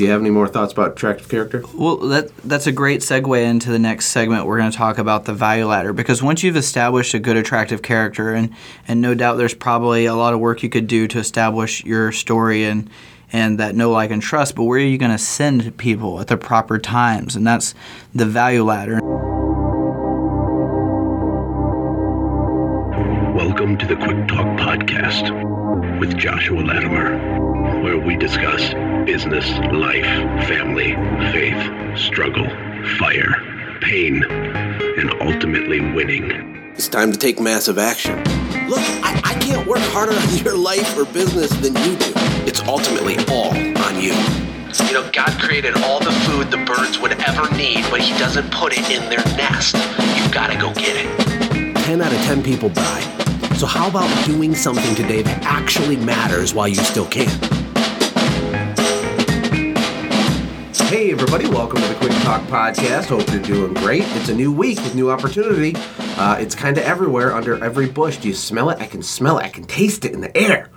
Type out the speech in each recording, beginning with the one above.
do you have any more thoughts about attractive character? Well, that that's a great segue into the next segment. We're going to talk about the value ladder because once you've established a good, attractive character, and and no doubt there's probably a lot of work you could do to establish your story and and that know, like, and trust. But where are you going to send people at the proper times? And that's the value ladder. Welcome to the Quick Talk Podcast with Joshua Latimer, where we discuss business, life, family, faith, struggle, fire, pain, and ultimately winning. It's time to take massive action. Look, I, I can't work harder on your life or business than you do. It's ultimately all on you. You know, God created all the food the birds would ever need, but He doesn't put it in their nest. You've got to go get it. 10 out of 10 people die. So, how about doing something today that actually matters while you still can? Everybody, welcome to the Quick Talk Podcast. Hope you're doing great. It's a new week with new opportunity. Uh, it's kind of everywhere, under every bush. Do you smell it? I can smell it. I can taste it in the air.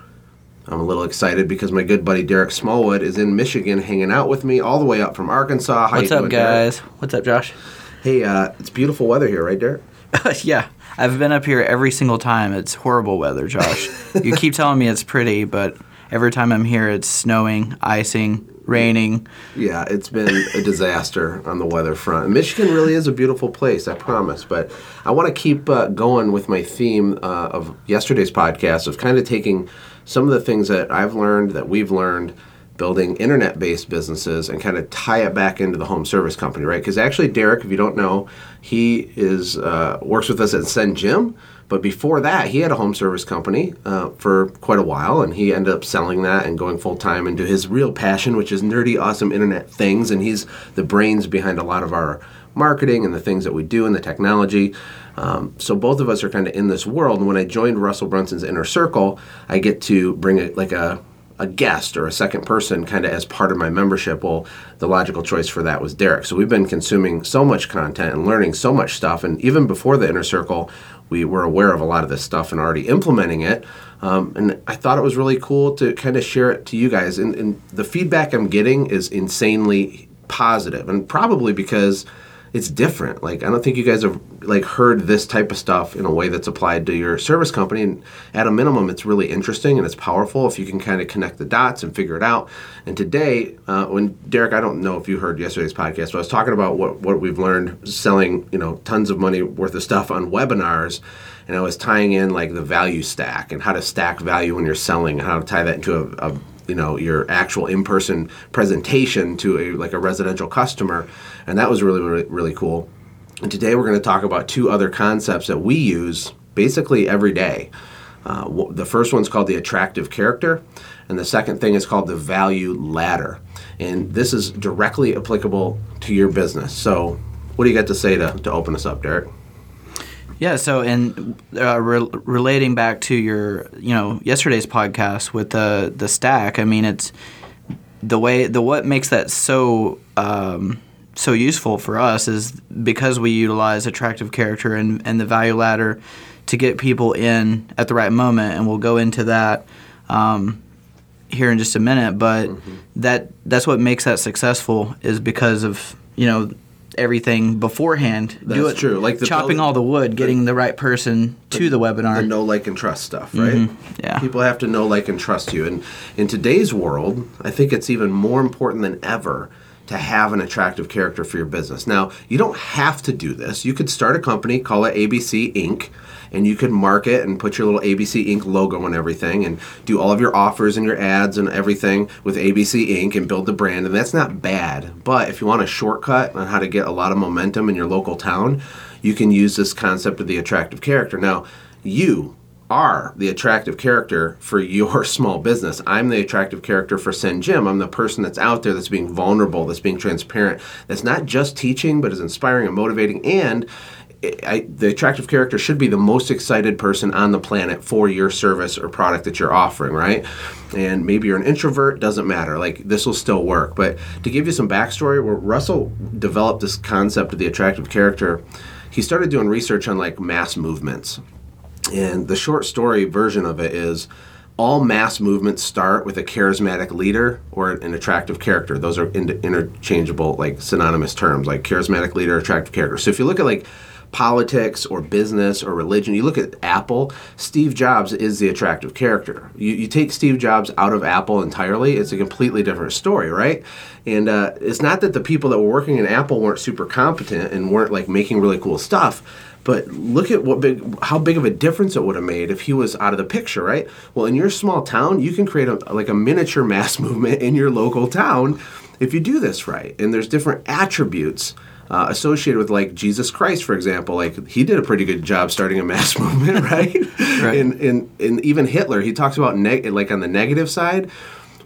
I'm a little excited because my good buddy Derreck Smallwood is in Michigan hanging out with me all the way up from Arkansas. How What's up, doing, Derreck? guys? What's up, Josh? Hey, uh, it's beautiful weather here, right, Derreck? yeah, I've been up here every single time. It's horrible weather, Josh. you keep telling me it's pretty, but every time I'm here, it's snowing, icing, raining. Yeah, it's been a disaster on the weather front. Michigan really is a beautiful place, I promise. But I want to keep uh, going with my theme uh, of yesterday's podcast of kind of taking some of the things that I've learned, that we've learned, building internet based businesses and kind of tie it back into the home service company, right? Because actually, Derreck, if you don't know, he is uh, works with us at SendJim. But before that, he had a home service company uh, for quite a while, and he ended up selling that and going full time into his real passion, which is nerdy, awesome internet things. And he's the brains behind a lot of our marketing and the things that we do and the technology. Um, so both of us are kind of in this world. And when I joined Russell Brunson's inner circle, I get to bring it like a a guest or a second person kind of as part of my membership, well, the logical choice for that was Derreck. So we've been consuming so much content and learning so much stuff. And even before the inner circle, we were aware of a lot of this stuff and already implementing it. Um, and I thought it was really cool to kind of share it to you guys. And, and the feedback I'm getting is insanely positive, and probably because it's different. Like I don't think you guys have like heard this type of stuff in a way that's applied to your service company. And at a minimum, it's really interesting and it's powerful if you can kind of connect the dots and figure it out. And today, uh, when Derek, I don't know if you heard yesterday's podcast, but I was talking about what what we've learned selling, you know, tons of money worth of stuff on webinars. And I was tying in like the value stack and how to stack value when you're selling, and how to tie that into a, a you know your actual in-person presentation to a like a residential customer and that was really really, really cool. And today we're going to talk about two other concepts that we use basically every day. Uh, the first one's called the attractive character and the second thing is called the value ladder. And this is directly applicable to your business. So what do you got to say to, to open us up derreck Yeah. So, in uh, re- relating back to your, you know, yesterday's podcast with the the stack. I mean, it's the way the what makes that so um, so useful for us is because we utilize attractive character and and the value ladder to get people in at the right moment, and we'll go into that. Um, here in just a minute, but that that's what makes that successful is because of you know everything beforehand. Do That's it, true. Like the chopping all the wood, getting the right person to the webinar. the know, like, and trust stuff, mm-hmm. right? Yeah. People have to know, like, and trust you. And in today's world, I think it's even more important than ever to have an attractive character for your business. Now, you don't have to do this. You could start a company, call it ABC Inc., and you could market and put your little ABC Inc. logo and everything and do all of your offers and your ads and everything with ABC Inc. and build the brand. And that's not bad. But if you want a shortcut on how to get a lot of momentum in your local town, you can use this concept of the attractive character. Now, you are the attractive character for your small business. I'm the attractive character for SendJim. I'm the person that's out there that's being vulnerable, that's being transparent, that's not just teaching, but is inspiring and motivating. And I, the attractive character should be the most excited person on the planet for your service or product that you're offering, right? And maybe you're an introvert, doesn't matter. Like this will still work. But to give you some backstory, where Russell developed this concept of the attractive character, he started doing research on like mass movements. And the short story version of it is all mass movements start with a charismatic leader or an attractive character. Those are in- interchangeable, like synonymous terms, like charismatic leader, attractive character. So if you look at like politics or business or religion, you look at Apple, Steve Jobs is the attractive character. You, you take Steve Jobs out of Apple entirely, it's a completely different story, right? And uh, it's not that the people that were working in Apple weren't super competent and weren't like making really cool stuff. But look at what big, how big of a difference it would have made if he was out of the picture, right? Well, in your small town, you can create a, like a miniature mass movement in your local town if you do this right. And there's different attributes uh, associated with like Jesus Christ, for example. Like he did a pretty good job starting a mass movement, right? Right. And, and and even Hitler, he talks about neg- like on the negative side.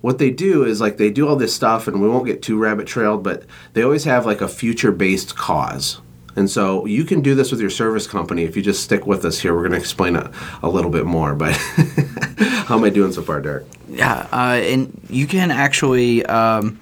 What they do is like they do all this stuff, and we won't get too rabbit trailed, but they always have like a future based cause. And so you can do this with your service company if you just stick with us here. We're going to explain it a little bit more. But how am I doing so far, Derreck? Yeah, uh, and you can actually um,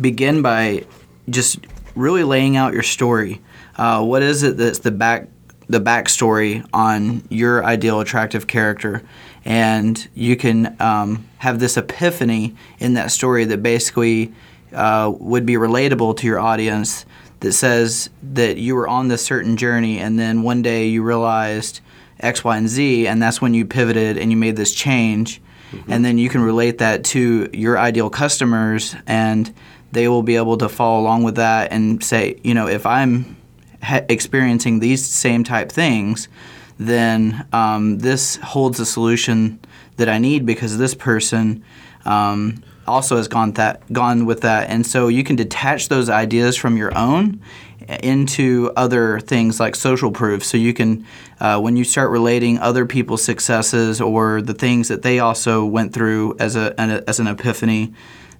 begin by just really laying out your story. Uh, what is it that's the back the backstory on your ideal attractive character, and you can um, have this epiphany in that story that basically uh, would be relatable to your audience. That says that you were on this certain journey, and then one day you realized X, Y, and Z, and that's when you pivoted and you made this change. And then you can relate that to your ideal customers, and they will be able to follow along with that and say, you know, if I'm ha- experiencing these same type things, then um, this holds a solution that I need because this person um, also has gone that gone with that, and so you can detach those ideas from your own into other things like social proof. So you can, uh, when you start relating other people's successes or the things that they also went through as a, an, as an epiphany,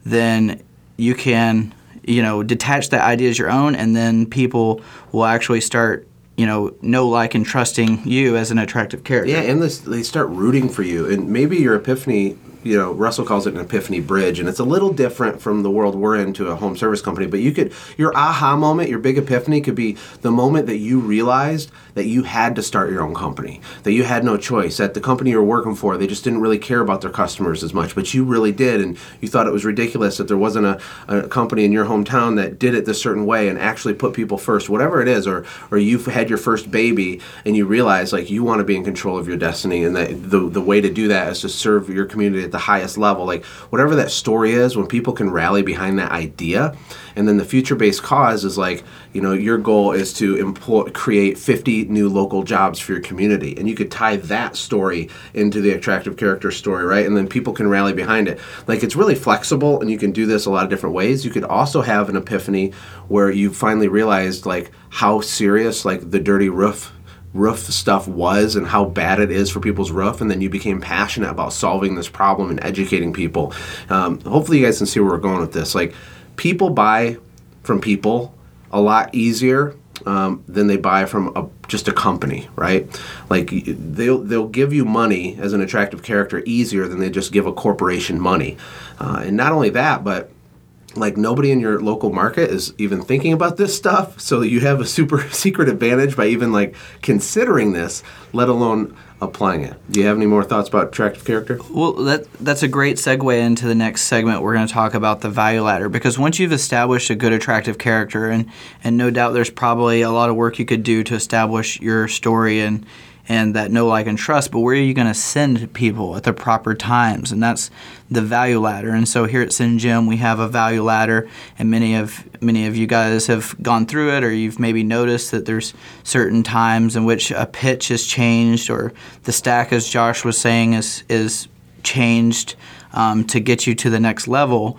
then you can, you know, detach that idea as your own, and then people will actually start, you know, know, like, and trusting you as an attractive character. Yeah, and this, they start rooting for you. And maybe your epiphany, you know, Russell calls it an epiphany bridge, and it's a little different from the world we're in to a home service company. But you could, your aha moment, your big epiphany could be the moment that you realized that you had to start your own company, that you had no choice, that the company you were working for, they just didn't really care about their customers as much, but you really did. And you thought it was ridiculous that there wasn't a, a company in your hometown that did it this certain way and actually put people first, whatever it is, or, or you've had your first baby and you realize like you want to be in control of your destiny and that the, the way to do that is to serve your community at the highest level. Like whatever that story is when people can rally behind that idea and then the future based cause is like you know your goal is to create 50 new local jobs for your community. And you could tie that story into the attractive character story right? And then people can rally behind it. Like it's really flexible and you can do this a lot of different ways. You could also have an epiphany where you finally realized like how serious like the dirty roof roof stuff was and how bad it is for people's roof and then you became passionate about solving this problem and educating people. Um, hopefully you guys can see where we're going with this. Like people buy from people a lot easier um, than they buy from a, just a company, right? Like they'll they'll give you money as an attractive character easier than they just give a corporation money, uh, and not only that, but like nobody in your local market is even thinking about this stuff so you have a super secret advantage by even like considering this let alone applying it do you have any more thoughts about attractive character Well, that that's a great segue into the next segment. We're going to talk about the value ladder because once you've established a good, attractive character, and and no doubt there's probably a lot of work you could do to establish your story and and that know, like, and trust. But where are you going to send people at the proper times? And that's the value ladder. And so here at SendJim, we have a value ladder, and many of many of you guys have gone through it, or you've maybe noticed that there's certain times in which a pitch has changed, or the stack, as Josh was saying, is is changed um, to get you to the next level.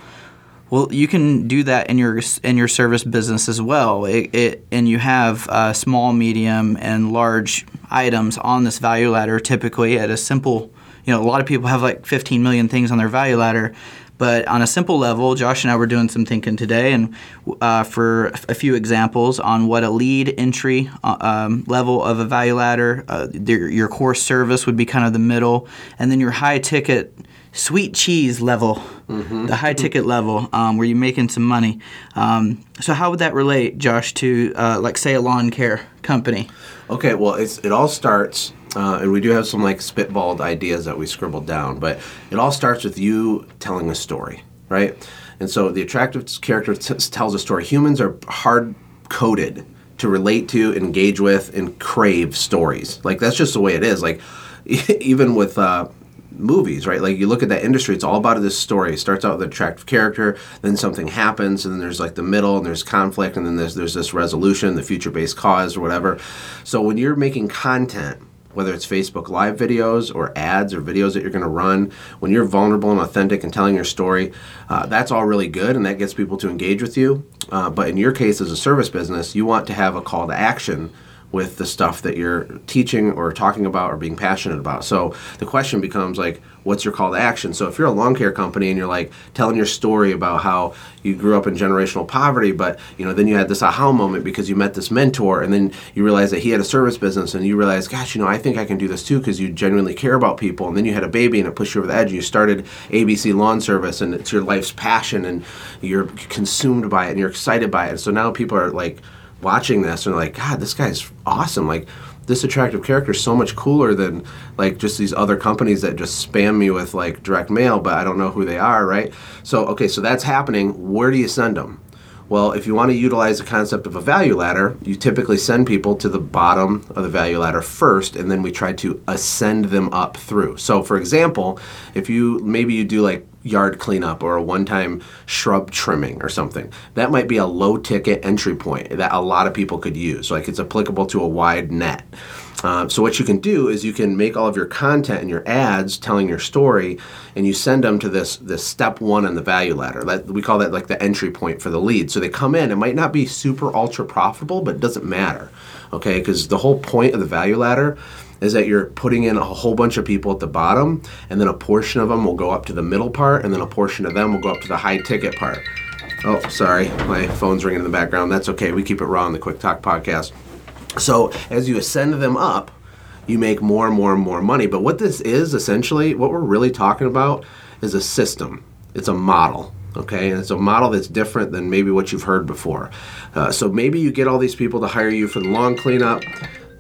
Well, you can do that in your in your service business as well. It, it, and you have uh, small, medium, and large items on this value ladder. Typically, at a simple, you know, a lot of people have like 15 million things on their value ladder. But on a simple level, Josh and I were doing some thinking today, and uh, for a few examples on what a lead entry uh, um, level of a value ladder, uh, your, your core service would be kind of the middle, and then your high ticket sweet cheese level, the high ticket level, um, where you're making some money. Um, so how would that relate, Josh, to uh, like say a lawn care company? Okay, well, it's it all starts Uh, and we do have some like spitballed ideas that we scribbled down, but it all starts with you telling a story, right? And so the attractive character t- tells a story. Humans are hard coded to relate to, engage with, and crave stories. Like that's just the way it is. Like even with uh, movies, right? Like you look at that industry, it's all about this story. It starts out with an attractive character, then something happens, and then there's like the middle, and there's conflict, and then there's there's this resolution, the future based cause or whatever. So when you're making content whether it's Facebook Live videos or ads or videos that you're going to run, when you're vulnerable and authentic and telling your story, uh, that's all really good and that gets people to engage with you. Uh, but in your case, as a service business, you want to have a call to action with the stuff that you're teaching or talking about or being passionate about. So the question becomes like, what's your call to action? So if you're a lawn care company and you're like telling your story about how you grew up in generational poverty, but you know then you had this aha moment because you met this mentor, and then you realized that he had a service business, and you realized, gosh, you know, I think I can do this too because you genuinely care about people, and then you had a baby and it pushed you over the edge. You started ABC Lawn Service, and it's your life's passion, and you're consumed by it, and you're excited by it. So now people are like watching this and like, God, this guy's awesome. Like, this attractive character is so much cooler than like just these other companies that just spam me with like direct mail, but I don't know who they are, right? So, okay, so that's happening. Where do you send them? Well, if you want to utilize the concept of a value ladder, you typically send people to the bottom of the value ladder first, and then we try to ascend them up through. So, for example, if you maybe you do like yard cleanup or a one time shrub trimming or something. That might be a low ticket entry point that a lot of people could use. Like it's applicable to a wide net. Uh, so what you can do is you can make all of your content and your ads telling your story, and you send them to this this step one on the value ladder. That we call that like the entry point for the lead. So they come in. It might not be super ultra profitable, but it doesn't matter, okay? Because the whole point of the value ladder is that you're putting in a whole bunch of people at the bottom, and then a portion of them will go up to the middle part, and then a portion of them will go up to the high ticket part. Oh, sorry, my phone's ringing in the background. That's okay. We keep it raw on the Quick Talk podcast. So as you ascend them up, you make more and more and more money. But what this is essentially, what we're really talking about is a system. It's a model. Okay, and it's a model that's different than maybe what you've heard before. Uh, so maybe you get all these people to hire you for the lawn cleanup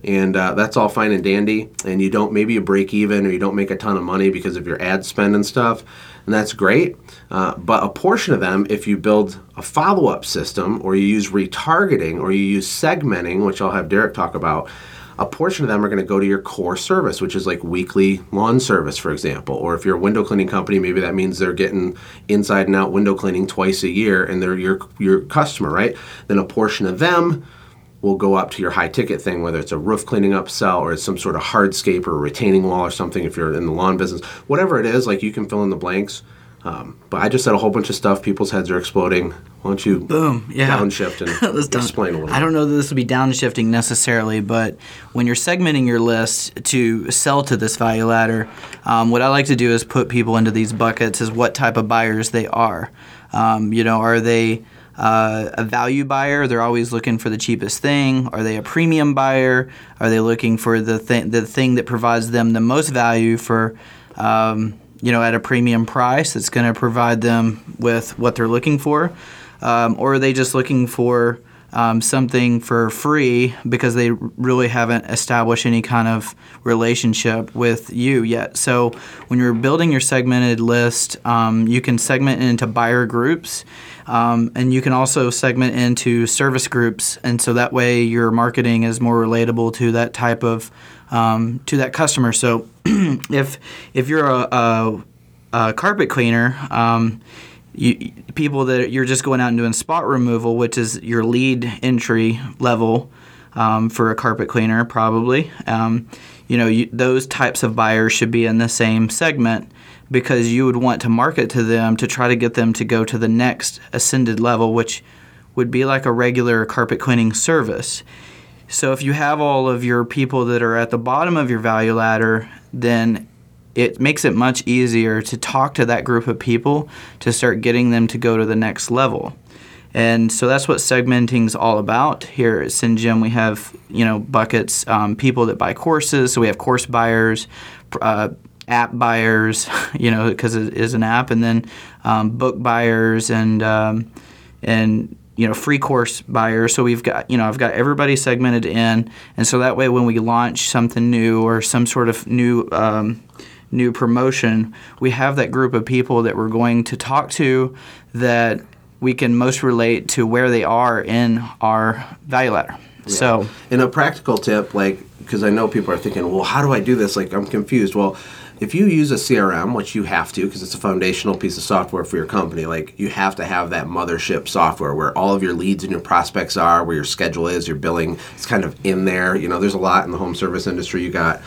and uh, that's all fine and dandy. And you don't maybe you break even or you don't make a ton of money because of your ad spend and stuff and that's great. Uh, but a portion of them if you build a follow-up system or you use retargeting or you use segmenting which i'll have derreck talk about a portion of them are going to go to your core service which is like weekly lawn service for example. Or if you're a window cleaning company maybe that means they're getting inside and out window cleaning twice a year and they're your your customer right? Then a portion of them will go up to your high ticket thing, whether it's a roof cleaning up sell or it's some sort of hardscape or retaining wall or something if you're in the lawn business. Whatever it is, like you can fill in the blanks. Um, but I just said a whole bunch of stuff. People's heads are exploding. Why don't you boom yeah downshift and Let's down- explain a little? I don't know that this would be downshifting necessarily, but when you're segmenting your list to sell to this value ladder, um, what I like to do is put people into these buckets as what type of buyers they are. Um, you know, are they uh, a value buyer? They're always looking for the cheapest thing. Are they a premium buyer? Are they looking for the thing the thing that provides them the most value for? Um, you know, at a premium price that's going to provide them with what they're looking for, um, or are they just looking for um, something for free because they really haven't established any kind of relationship with you yet. So when you're building your segmented list, um, you can segment into buyer groups. Um, and you can also segment into service groups, and so that way your marketing is more relatable to that type of um, to that customer. So if if you're a, a, a carpet cleaner, um, you, people that you're just going out and doing spot removal, which is your lead entry level um, for a carpet cleaner, probably. Um, you know, you, those types of buyers should be in the same segment because you would want to market to them to try to get them to go to the next ascended level, which would be like a regular carpet cleaning service. So if you have all of your people that are at the bottom of your value ladder, then it makes it much easier to talk to that group of people to start getting them to go to the next level. And so that's what segmenting is all about. Here at SendJim, we have you know buckets, um, people that buy courses. So we have course buyers, uh, app buyers, you know, because it is an app, and then um, book buyers and um, and you know free course buyers so we've got you know i've got everybody segmented in and so that way when we launch something new or some sort of new um, new promotion we have that group of people that we're going to talk to that we can most relate to where they are in our value ladder so in a practical tip, like, because I know people are thinking, well, how do I do this? Like, I'm confused. Well, if you use a CRM, which you have to, because it's a foundational piece of software for your company, like, you have to have that mothership software where all of your leads and your prospects are, where your schedule is, your billing, it's kind of in there. You know, there's a lot in the home service industry. You got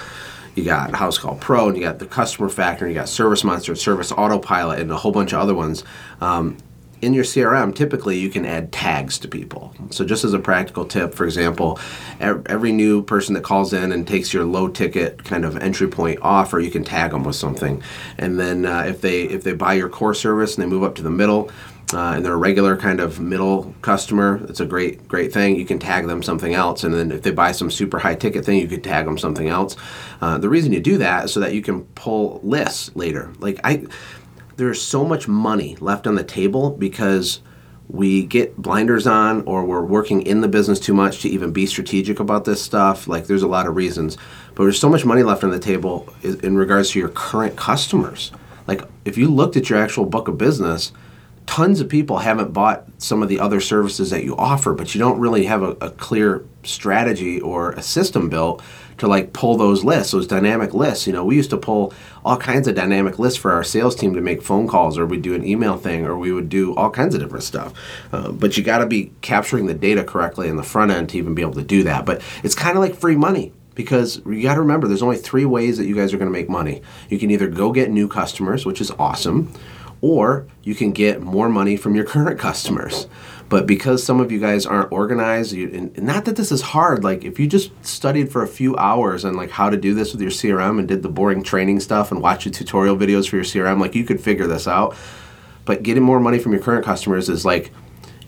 you got Housecall Pro, and you got the Customer Factor, and you got Service Monster, Service Autopilot, and a whole bunch of other ones. Um, in your CRM, typically you can add tags to people. So, just as a practical tip, for example, every new person that calls in and takes your low ticket kind of entry point offer, you can tag them with something. And then uh, if they if they buy your core service and they move up to the middle, uh, and they're a regular kind of middle customer, it's a great great thing. You can tag them something else, and then if they buy some super high ticket thing, you could tag them something else. Uh, the reason you do that is so that you can pull lists later. Like I there's so much money left on the table because we get blinders on or we're working in the business too much to even be strategic about this stuff like there's a lot of reasons but there's so much money left on the table in regards to your current customers like if you looked at your actual book of business tons of people haven't bought some of the other services that you offer, but you don't really have a, a clear strategy or a system built to like pull those lists, those dynamic lists. You know, we used to pull all kinds of dynamic lists for our sales team to make phone calls, or we'd do an email thing, or we would do all kinds of different stuff. Uh, but you got to be capturing the data correctly in the front end to even be able to do that. But it's kind of like free money because you got to remember there's only three ways that you guys are going to make money. You can either go get new customers, which is awesome, or you can get more money from your current customers. But because some of you guys aren't organized, you, and not that this is hard. Like if you just studied for a few hours on like how to do this with your CRM and did the boring training stuff and watched the tutorial videos for your CRM, like you could figure this out. But getting more money from your current customers is like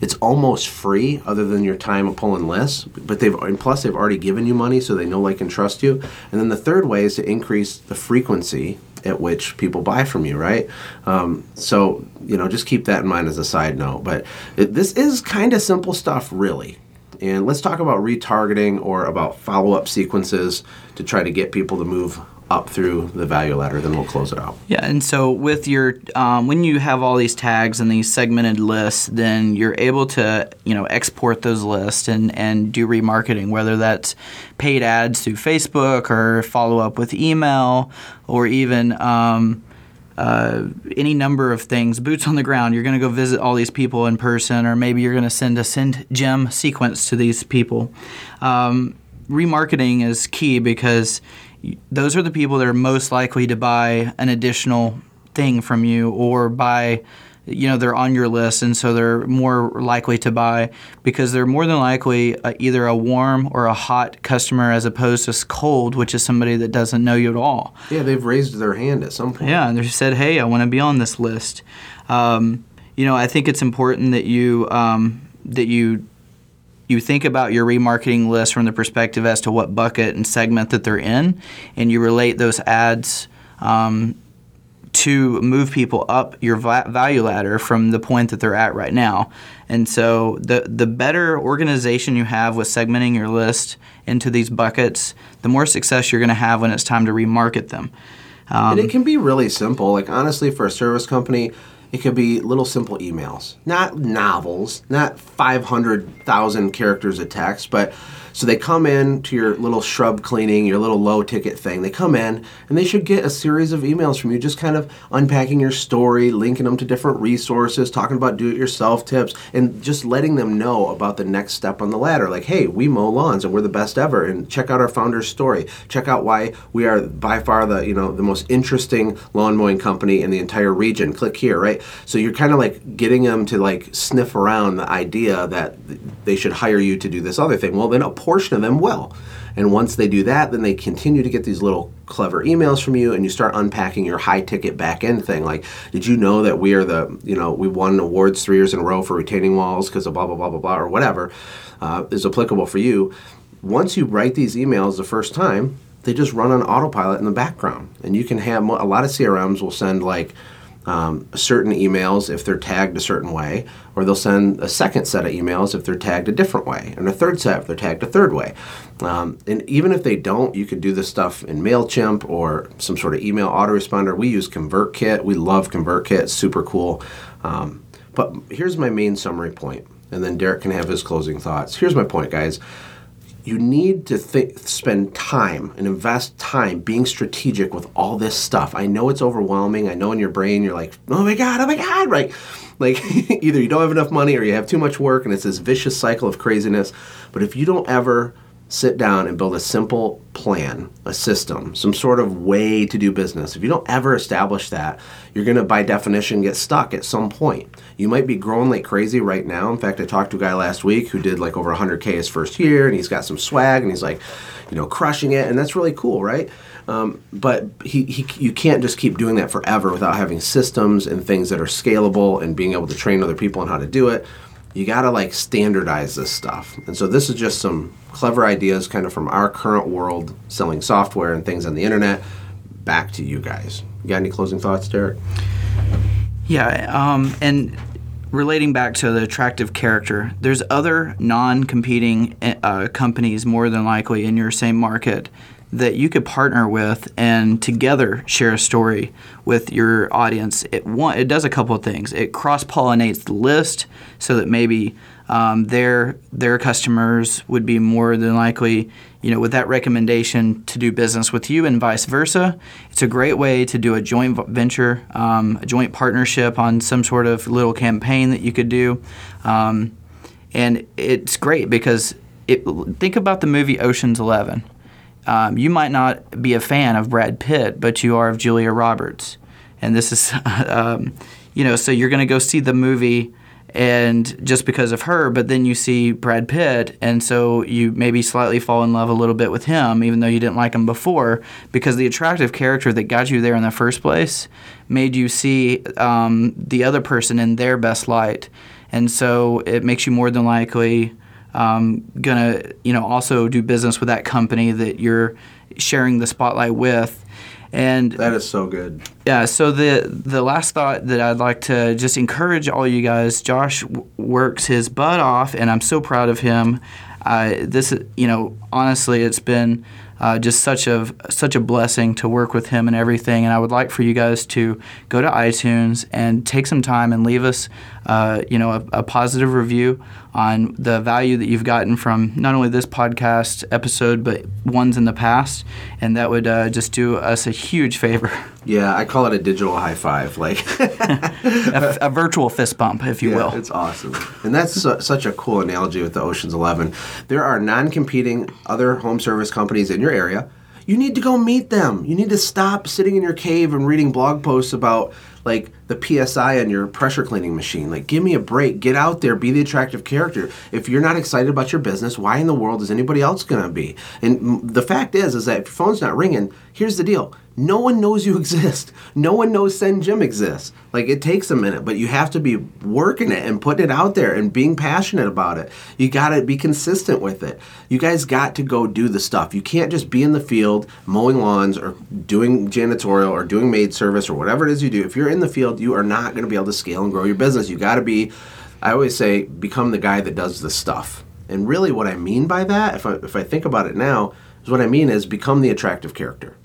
it's almost free other than your time of pulling lists but they've and plus they've already given you money so they know like and trust you and then the third way is to increase the frequency at which people buy from you right? Um, so you know just keep that in mind as a side note. But it, this is kind of simple stuff really. And let's talk about retargeting or about follow-up sequences to try to get people to move up through the value ladder then we'll close it out Yeah, and so with your um, when you have all these tags and these segmented lists, then you're able to you know export those lists and and do remarketing, whether that's paid ads through Facebook or follow up with email or even. Um, uh, any number of things, boots on the ground. You're going to go visit all these people in person, or maybe you're going to send a SendJim sequence to these people. Um, remarketing is key because those are the people that are most likely to buy an additional thing from you or buy you know they're on your list and so they're more likely to buy because they're more than likely uh, either a warm or a hot customer as opposed to cold which is somebody that doesn't know you at all yeah they've raised their hand at some point yeah, and they said, "Hey, I want to be on this list." Um, you know, I think it's important that you um, that you you think about your remarketing list from the perspective as to what bucket and segment that they're in, and you relate those ads. Um, to move people up your va- value ladder from the point that they're at right now. And so the the better organization you have with segmenting your list into these buckets, the more success you're going to have when it's time to remarket them. and it can be really simple. Like honestly, for a service company, it could be little simple emails, not novels, not five hundred thousand characters of text, but so they come in to your little shrub cleaning, your little low ticket thing. They come in and they should get a series of emails from you, just kind of unpacking your story, linking them to different resources, talking about do-it-yourself tips, and just letting them know about the next step on the ladder. Like, hey, we mow lawns and we're the best ever, and check out our founder's story. Check out why we are by far the you know the most interesting lawn mowing company in the entire region. Click here, right? So you're kind of like getting them to like sniff around the idea that they should hire you to do this other thing. Well, then a portion of them will. And once they do that, then they continue to get these little clever emails from you, and you start unpacking your high ticket back end thing. Like, did you know that we are the, you know, we won awards three years in a row for retaining walls because of blah, blah, blah, blah, blah, or whatever uh, is applicable for you. Once you write these emails the first time, they just run on autopilot in the background. And you can have a lot of CRMs will send like, um, certain emails if they're tagged a certain way, or they'll send a second set of emails if they're tagged a different way, and a third set if they're tagged a third way. Um, and even if they don't, you could do this stuff in MailChimp or some sort of email autoresponder. We use ConvertKit. We love ConvertKit, it's super cool. Um, but here's my main summary point, and then Derreck can have his closing thoughts. Here's my point, guys you need to th- spend time and invest time being strategic with all this stuff. I know it's overwhelming. I know in your brain you're like, oh my God, oh my God, right? Like either you don't have enough money or you have too much work and it's this vicious cycle of craziness. But if you don't ever sit down and build a simple plan, a system, some sort of way to do business. If you don't ever establish that, you're going to, by definition, get stuck at some point. You might be growing like crazy right now. In fact, I talked to a guy last week who did like over 100K his first year, and he's got some swag, and he's like, you know, crushing it, and that's really cool, right? Um, but he, he, you can't just keep doing that forever without having systems and things that are scalable and being able to train other people on how to do it you got to like standardize this stuff. And so this is just some clever ideas kind of from our current world selling software and things on the internet back to you guys. You got any closing thoughts, Derreck? Yeah, um, and relating back to the attractive character, there's other non-competing uh, companies more than likely in your same market that you could partner with and together share a story with your audience. It one, it does a couple of things. It cross pollinates the list so that maybe um, their their customers would be more than likely, you know, with that recommendation to do business with you and vice versa. It's a great way to do a joint venture, um, a joint partnership on some sort of little campaign that you could do, um, and it's great because it, think about the movie Ocean's Eleven um, you might not be a fan of Brad Pitt, but you are of Julia Roberts. And this is, um, you know, so you're going to go see the movie and just because of her, but then you see Brad Pitt, and so you maybe slightly fall in love a little bit with him, even though you didn't like him before, because the attractive character that got you there in the first place made you see um, the other person in their best light. And so it makes you more than likely um, gonna you know also do business with that company that you're sharing the spotlight with. And that is so good. Yeah. So the the last thought that I'd like to just encourage all you guys. Josh w- works his butt off, and I'm so proud of him. Uh, this, you know, honestly, it's been uh, just such a such a blessing to work with him and everything. And I would like for you guys to go to iTunes and take some time and leave us, uh, you know, a, a, positive review on the value that you've gotten from not only this podcast episode but ones in the past, and that would uh, just do us a huge favor. Yeah, I call it a digital high five, like a, a, virtual fist bump, if you yeah, will. It's awesome, and that's su- such a cool analogy with the Ocean's Eleven. There are non-competing other home service companies in your area. You need to go meet them. You need to stop sitting in your cave and reading blog posts about like the PSI on your pressure cleaning machine. Like, give me a break. Get out there. Be the attractive character. If you're not excited about your business, why in the world is anybody else going to be? And the fact is, is that if your phone's not ringing, here's the deal no one knows you exist. No one knows SendJim exists. Like it takes a minute, but you have to be working it and putting it out there and being passionate about it. You got to be consistent with it. You guys got to go do the stuff. You can't just be in the field mowing lawns or doing janitorial or doing maid service or whatever it is you do. If you're in the field, you are not going to be able to scale and grow your business. You got to be I always say become the guy that does the stuff. And really what I mean by that, if I, if I think about it now, is what I mean is become the attractive character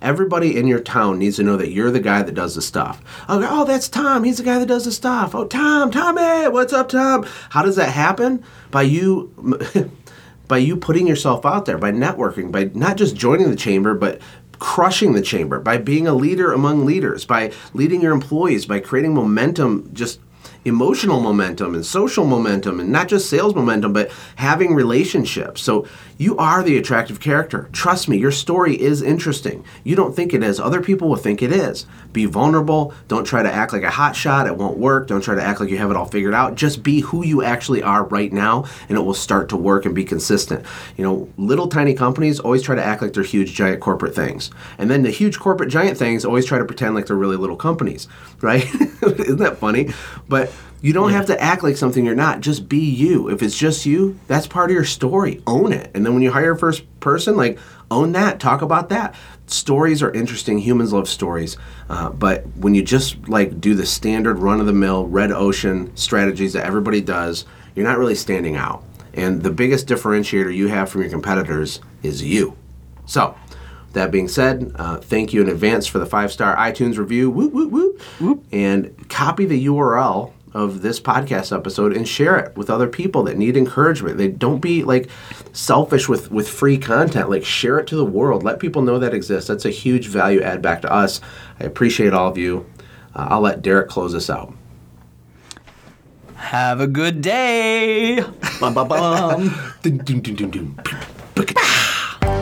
Everybody in your town needs to know that you're the guy that does the stuff. Oh, oh, that's Tom. He's the guy that does the stuff. Oh, Tom, Tommy, what's up, Tom? How does that happen? By you, by you putting yourself out there, by networking, by not just joining the chamber, but crushing the chamber, by being a leader among leaders, by leading your employees, by creating momentum just emotional momentum and social momentum and not just sales momentum but having relationships. So you are the attractive character. Trust me your story is interesting. You don't think it is. Other people will think it is. Be vulnerable. Don't try to act like a hot shot. It won't work. Don't try to act like you have it all figured out. Just be who you actually are right now and it will start to work and be consistent. You know little tiny companies always try to act like they're huge giant corporate things. And then the huge corporate giant things always try to pretend like they're really little companies right? Isn't that funny? But But you don't have to act like something you're not. Just be you. If it's just you, that's part of your story. Own it. And then when you hire a first person, like own that. Talk about that. Stories are interesting. Humans love stories. Uh, but when you just like do the standard run of the mill red ocean strategies that everybody does, you're not really standing out. And the biggest differentiator you have from your competitors is you. So, that being said, uh, thank you in advance for the five star iTunes review. Whoop, whoop, whoop. And copy the URL of this podcast episode and share it with other people that need encouragement. They don't be like selfish with with free content. Like share it to the world. Let people know that exists. That's a huge value add back to us. I appreciate all of you. Uh, I'll let Derreck close us out. Have a good day. Bum, bum, bum.